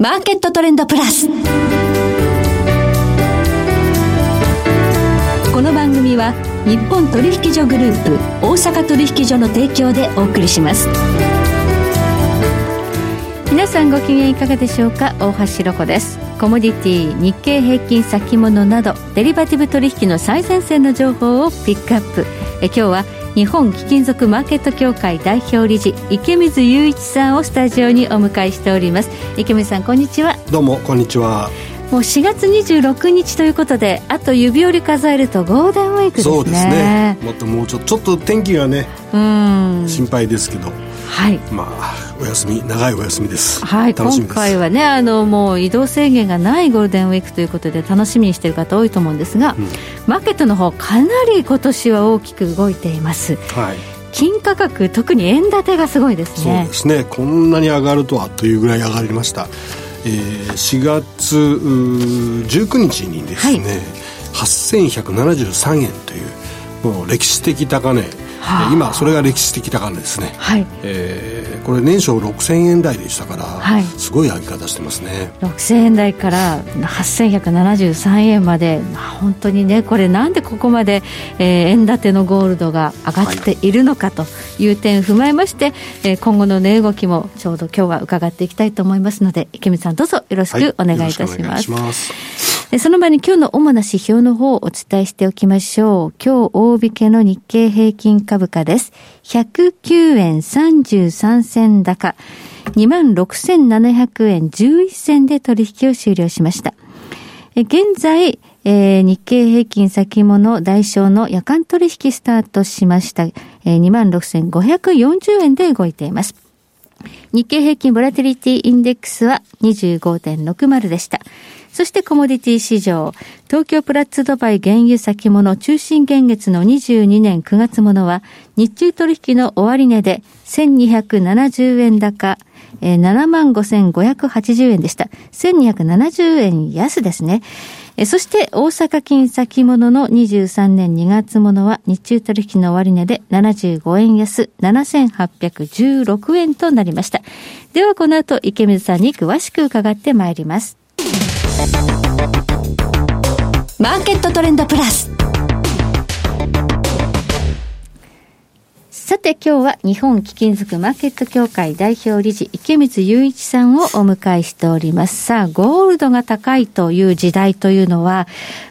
マーケットトレンドプラス。この番組は日本取引所グループ大阪取引所の提供でお送りします。皆さんご機嫌いかがでしょうか？大橋ロコですコモディティ日経平均先物などデリバティブ取引の最前線の情報をピックアップえ今日は日本貴金属マーケット協会代表理事池水雄一さんをスタジオにお迎えしております。池水さんこんにちは。どうもこんにちは。もう4月26日ということであと指折り数えるとゴールデンウィークですね。そうですね。もっともうちょちょっと天気がねうん。心配ですけどはい。まあお休み長いお休みです。はい今回はねあのもう移動制限がないゴールデンウィークということで楽しみにしている方多いと思うんですが、うん、マーケットの方かなり今年は大きく動いています。はい。金価格特に円建てがすごいですね。そうですね。こんなに上がるとはというぐらい上がりました。えー、4月19日にですね、はい、8173円というもう歴史的高値はあ、今それが歴史的高値ですね、はい。えー、これ年初6000円台でしたから、はい、すごい上げ方してますね。6000円台から8173円まで、まあ、本当にねこれなんでここまで、えー、円建てのゴールドが上がっているのかという点を踏まえまして、はい、えー、今後の値動きもちょうど今日は伺っていきたいと思いますので池見さんどうぞよろしくお願いいたします。はいその前に今日の主な指標の方をお伝えしておきましょう。今日大引けの日経平均株価です。109円33銭高。26,700円11銭で取引を終了しました。現在、えー、日経平均先物代償の夜間取引スタートしました。えー、26,540円で動いています。日経平均ボラティリティインデックスは25.60でした。そしてコモディティ市場、東京プラッツドバイ原油先物中心現月の22年9月ものは、日中取引の終値で1270円高、えー、75,580円でした。1270円安ですね。そして大阪金先物の23年2月ものは日中取引の終値で75円安7816円となりました。ではこの後池水さんに詳しく伺ってまいります。マーケットトレンドプラス。さて今日は日本貴金属マーケット協会代表理事池水雄一さんをお迎えしております。さあ、ゴールドが高いという時代というのは、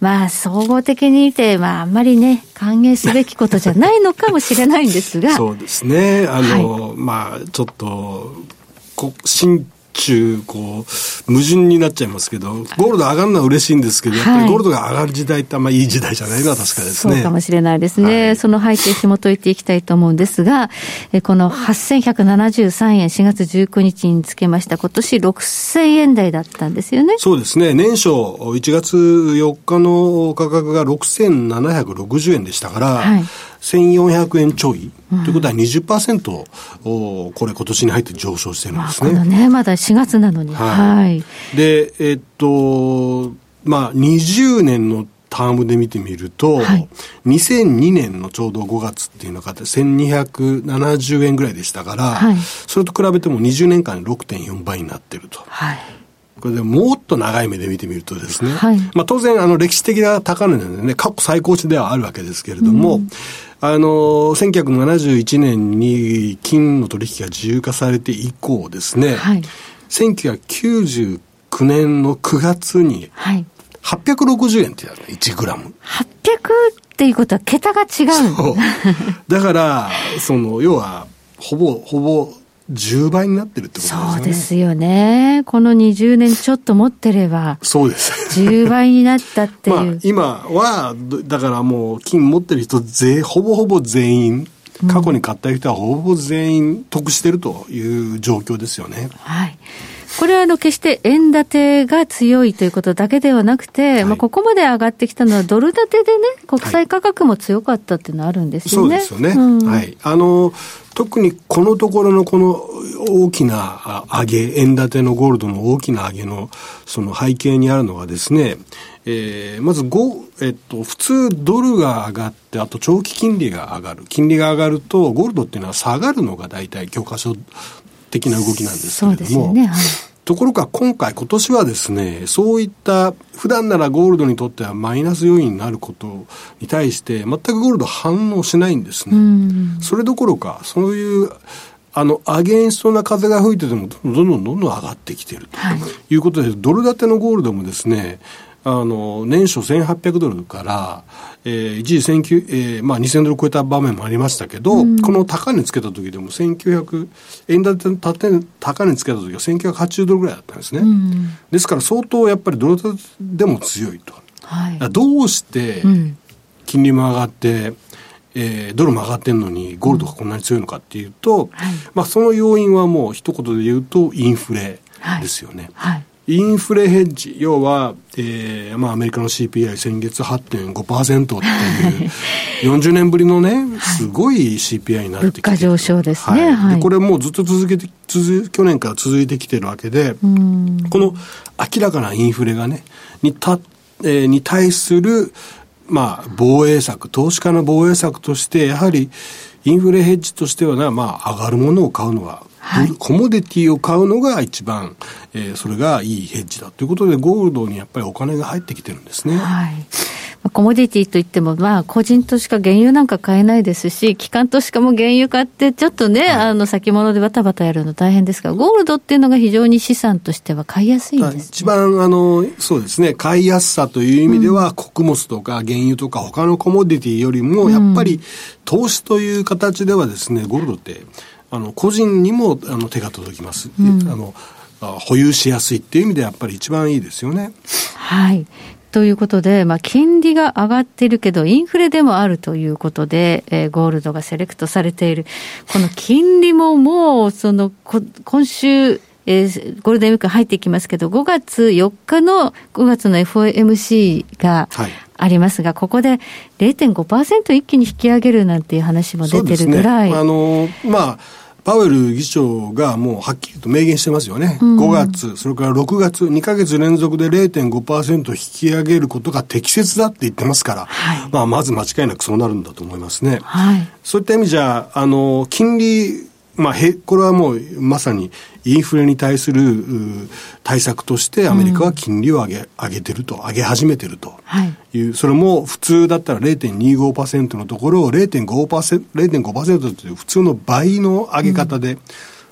まあ総合的に見て、まああんまりね、歓迎すべきことじゃないのかもしれないんですが。そうですね。あの、はい、まあちょっと、こ新ちゅう、こう、矛盾になっちゃいますけど、ゴールド上がるのは嬉しいんですけど、やっぱりゴールドが上がる時代ってあんまりいい時代じゃないのは確かですね。そうかもしれないですね。はい、その背景紐解いていきたいと思うんですが、えこの8173円4月19日につけました、今年6000円台だったんですよね。そうですね。年初1月4日の価格が6760円でしたから、はい1400円ちょい、うん、ということは20%を、これ今年に入って上昇してるんですね。まあ、ね、まだ4月なのに。はい。はい、で、えっと、まあ、20年のタームで見てみると、はい、2002年のちょうど5月っていうのが1270円ぐらいでしたから、はい、それと比べても20年間で6.4倍になってると。はいこれでもっと長い目で見てみるとですね、はい、まあ当然あの歴史的な高値なんでね、過去最高値ではあるわけですけれども、うん、あの、1971年に金の取引が自由化されて以降ですね、はい、1999年の9月に、860円ってやるの、1グラム。800っていうことは桁が違うそう。だから、その、要は、ほぼ、ほぼ、10倍になってるってことですね。そうですよね。この20年ちょっと持ってれば。そうです。10倍になったっていう。まあ、今は、だからもう、金持ってる人ぜ、ほぼほぼ全員、過去に買った人はほぼ全員得してるという状況ですよね。はい。これはあの決して円建てが強いということだけではなくて、はい、まあここまで上がってきたのはドル建てでね、国際価格も強かったっていうのはあるんですよね。はい、そうですよね。うん、はい。あの、特にこのところのこの大きな上げ、円建てのゴールドの大きな上げのその背景にあるのはですね、えー、まずご、えっと、普通ドルが上がって、あと長期金利が上がる。金利が上がると、ゴールドっていうのは下がるのが大体教科書的な動きなんですけれども、ねはい、ところが今回、今年はですね、そういった普段ならゴールドにとってはマイナス要因になることに対して全くゴールド反応しないんですね。それどころか、そういうあの、アゲンストな風が吹いてても、どんどんどんどん上がってきているとい。うことで、はい、ドル建てのゴールドもですね、あの、年初1800ドルから、えー、一時19、えー、まあ2000ドル超えた場面もありましたけど、うん、この高値つけた時でも1900、円建て高値つけた時は1980ドルぐらいだったんですね。うん、ですから相当やっぱりドル建てでも強いと。はい、どうして金利も上がって、えー、ドルも上がってるのに、ゴールドがこんなに強いのかっていうと、うん。はい、まあ、その要因はもう一言で言うと、インフレですよね。はい、はいインフレヘッジ、要は、えー、まあアメリカの CPI 先月8.5%っていう、40年ぶりのね、すごい CPI になってきて、物価上昇ですね。はい。でこれもうずっと続けて、続去年から続いてきてるわけで、この明らかなインフレがね、にた、えー、に対する、まあ、防衛策、投資家の防衛策として、やはり、インフレヘッジとしてはね、まあ、上がるものを買うのは、はい、コモディティを買うのが一番、えー、それがいいヘッジだということで、ゴールドにやっぱりお金が入ってきてるんですね。はい。コモディティといっても、まあ、個人投資家、原油なんか買えないですし、機関投資家も原油買って、ちょっとね、はい、あの先物でバタバタやるの大変ですが、ゴールドっていうのが非常に資産としては買いやすいんです、ね、一番あの、そうですね、買いやすさという意味では、うん、穀物とか原油とか、他のコモディティよりも、やっぱり投資という形ではですね、ゴールドって、あの個人にもあの手が届きます。うん、あの保有しやすいっていう意味でやっぱり一番いいですよね。はい。ということで、まあ、金利が上がっているけど、インフレでもあるということで、えー、ゴールドがセレクトされている。この金利ももう、その、今週、えー、ゴールデンウィーク入ってきますけど、5月4日の5月の FOMC がありますが、はい、ここで0.5%一気に引き上げるなんていう話も出てるぐらい。ね、あのまあパウエル議長がもうはっきりと明言してますよね。うん、5月、それから6月、2か月連続で0.5%引き上げることが適切だって言ってますから、はい、まあ、まず間違いなくそうなるんだと思いますね。はい、そういった意味じゃ、あの、金利、まあ、へ、これはもうまさにインフレに対する対策としてアメリカは金利を上げ、上げてると、上げ始めてるという、はい、それも普通だったら0.25%のところを0.5%、0.5%という普通の倍の上げ方で、うん、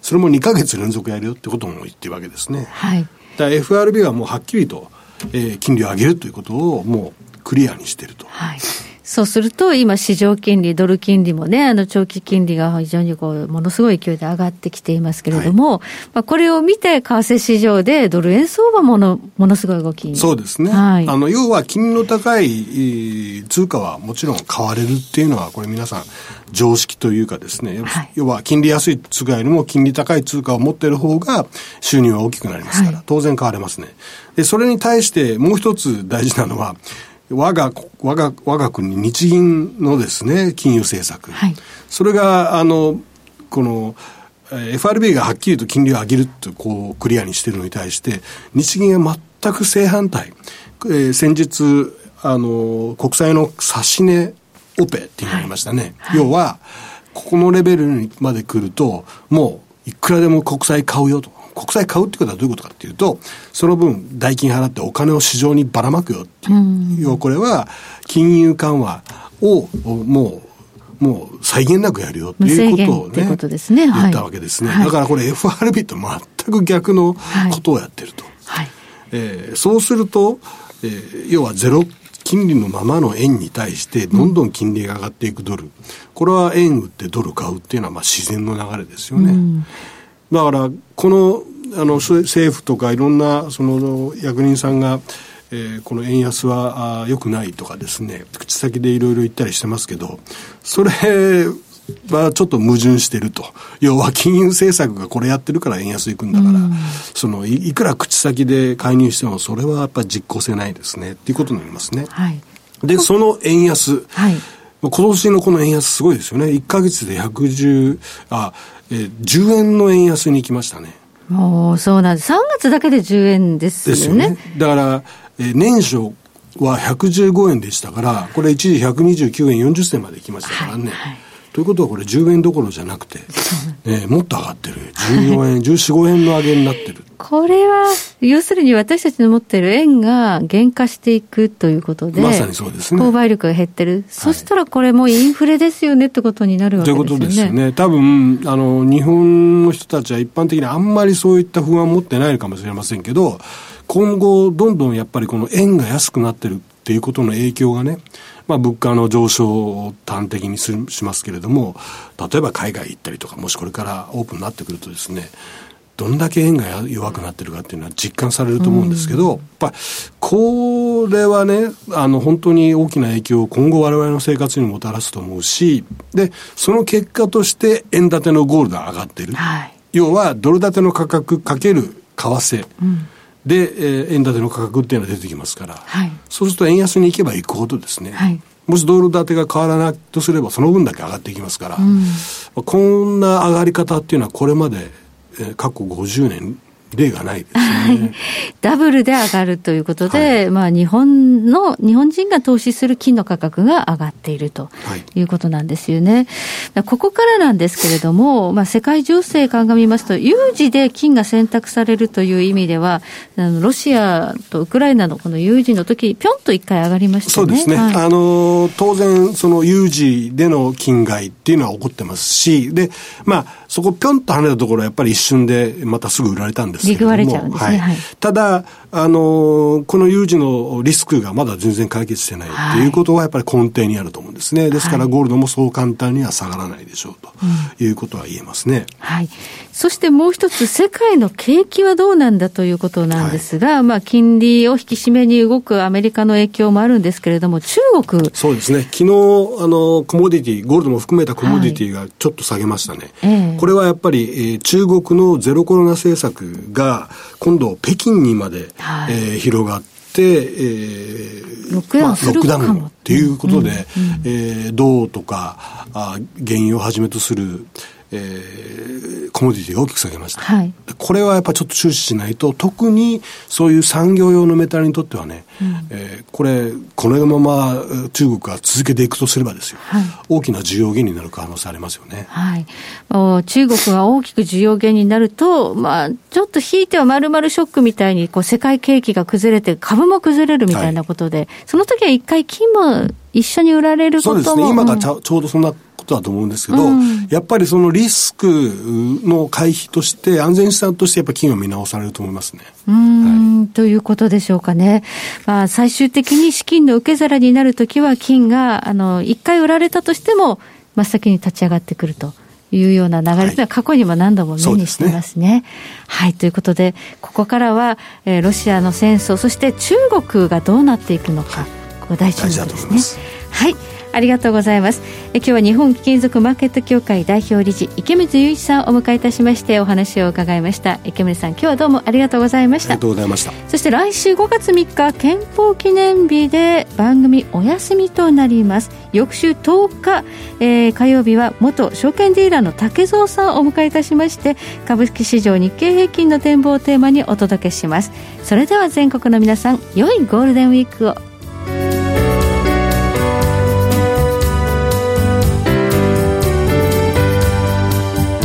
それも2か月連続やるよってことも言ってるわけですね。はい。だ FRB はもうはっきりと、えー、金利を上げるということをもうクリアにしてると。はい。そうすると、今、市場金利、ドル金利もね、あの長期金利が非常にこうものすごい勢いで上がってきていますけれども、はい、まあ、これを見て、為替市場でドル円相場ものものすごい動き。そうですね、はい、あの要は金利の高い通貨はもちろん買われるっていうのは、これ、皆さん、常識というかですね、はい、要は金利安い通貨よりも金利高い通貨を持っている方が収入は大きくなりますから、当然買われますね。で、それに対してもう一つ大事なのは、我が、我が、我が国日銀のですね、金融政策。はい、それが、あの、この、FRB がはっきりと金利を上げるとこうクリアにしているのに対して、日銀は全く正反対。えー、先日、あの、国債の指値オペっていうのがありましたね。はい、要は、ここのレベルまで来ると、もういくらでも国債買うよと。国債買うってことはどういうことかっていうと、その分代金払ってお金を市場にばらまくよっていう。これは金融緩和をもう、もう際限なくやるよっていうことをね、ことですね。言ったわけですね。はい、だからこれ FRB と全く逆のことをやってると。はい。えー、そうすると、えー、要はゼロ金利のままの円に対してどんどん金利が上がっていくドル、うん、これは円売ってドル買うっていうのはまあ自然の流れですよね。うんだから、この、あの、政府とかいろんな、その、役人さんが、えー、この円安は良くないとかですね、口先でいろいろ言ったりしてますけど、それはちょっと矛盾してると。要は金融政策がこれやってるから円安いくんだから、そのい、いくら口先で介入しても、それはやっぱり実行せないですね、っていうことになりますね。はい、で、その円安。はい今年のこの円安すごいですよね。1か月で110、あ、えー、10円の円安に行きましたね。おそうなんです。3月だけで10円ですよね。ですよね。だから、えー、年初は115円でしたから、これ一時129円40銭まで行きましたからね。はいはいということはこれ10円どころじゃなくて、えー、もっと上がってる。14円、14、5円の上げになってる。これは、要するに私たちの持ってる円が減価していくということで、まさにそうですね。購買力が減ってる。はい、そしたらこれもインフレですよねってことになるわけですよね。ということですよね。多分、あの、日本の人たちは一般的にあんまりそういった不安を持ってないのかもしれませんけど、今後、どんどんやっぱりこの円が安くなってるっていうことの影響がね、まあ、物価の上昇を端的にしますけれども、例えば海外行ったりとか、もしこれからオープンになってくるとですね、どんだけ円が弱くなってるかっていうのは実感されると思うんですけど、うん、やっぱこれはね、あの本当に大きな影響を今後我々の生活にもたらすと思うし、で、その結果として円建てのゴールドが上がってる。はい、要はドル建ての価格かける為替。うんで、えー、円建ての価格っていうのが出てきますから、はい、そうすると円安に行けば行くほどですね、はい、もしドル建てが変わらないとすればその分だけ上がっていきますから、うん、こんな上がり方っていうのはこれまで、えー、過去50年例がないですね。はい。ダブルで上がるということで、はい、まあ日本の、日本人が投資する金の価格が上がっているということなんですよね。はい、ここからなんですけれども、まあ世界情勢鑑みますと、有事で金が選択されるという意味では、あのロシアとウクライナのこの有事の時、ぴょんと一回上がりましたね。そうですね。はい、あの、当然、その有事での金買いっていうのは起こってますし、で、まあ、そこぴょんと跳ねたところはやっぱり一瞬でまたすぐ売られたんですけども。リグ割れちゃうんですね。はい。ただ、あの、この有事のリスクがまだ全然解決してないっていうことはやっぱり根底にあると思うんですね。ですからゴールドもそう簡単には下がらないでしょうということは言えますね。はい。そしてもう一つ、世界の景気はどうなんだということなんですが、はい、まあ金利を引き締めに動くアメリカの影響もあるんですけれども、中国。そうですね。昨日、あの、コモディティ、ゴールドも含めたコモディティがちょっと下げましたね。はい、これはやっぱり、えー、中国のゼロコロナ政策が今度北京にまで、はい、えー、広がって、えー、ロックダウンするかも、まあ、ロックダウンっていうことで、うんうん、えー、銅とかあ原油をはじめとする、えー、コモディティが大きく下げました、はい、これはやっぱちょっと注視しないと特にそういう産業用のメタルにとってはね、うん、えー、これこのまま中国が続けていくとすればですよ、はい、大きな需要減になる可能性ありますよね、はい、中国が大きく需要減になると、まあ、ちょっと引いてはまるまるショックみたいにこう世界景気が崩れて株も崩れるみたいなことで、はい、その時は一回金も一緒に売られることも。そうですね。今がちょうどそんなことだと思うんですけど、うん、やっぱりそのリスクの回避として、安全資産としてやっぱり金は見直されると思いますね。うん、はい、ということでしょうかね。まあ、最終的に資金の受け皿になるときは、金が、あの、一回売られたとしても、真っ先に立ち上がってくると。いうような流れというのは過去にも何度も目にしてますね。はい、ねはい、ということで、ここからは、えー、ロシアの戦争、そして中国がどうなっていくのか、ここ大事ですね。はい。ありがとうございます。え今日は日本貴金属マーケット協会代表理事池水雄一さんをお迎えいたしましてお話を伺いました。池水さん今日はどうもありがとうございました。ありがとうございました。そして来週5月3日憲法記念日で番組お休みとなります。翌週10日、えー、火曜日は元証券ディーラーの竹蔵さんをお迎えいたしまして株式市場日経平均の展望をテーマにお届けします。それでは全国の皆さん良いゴールデンウィークを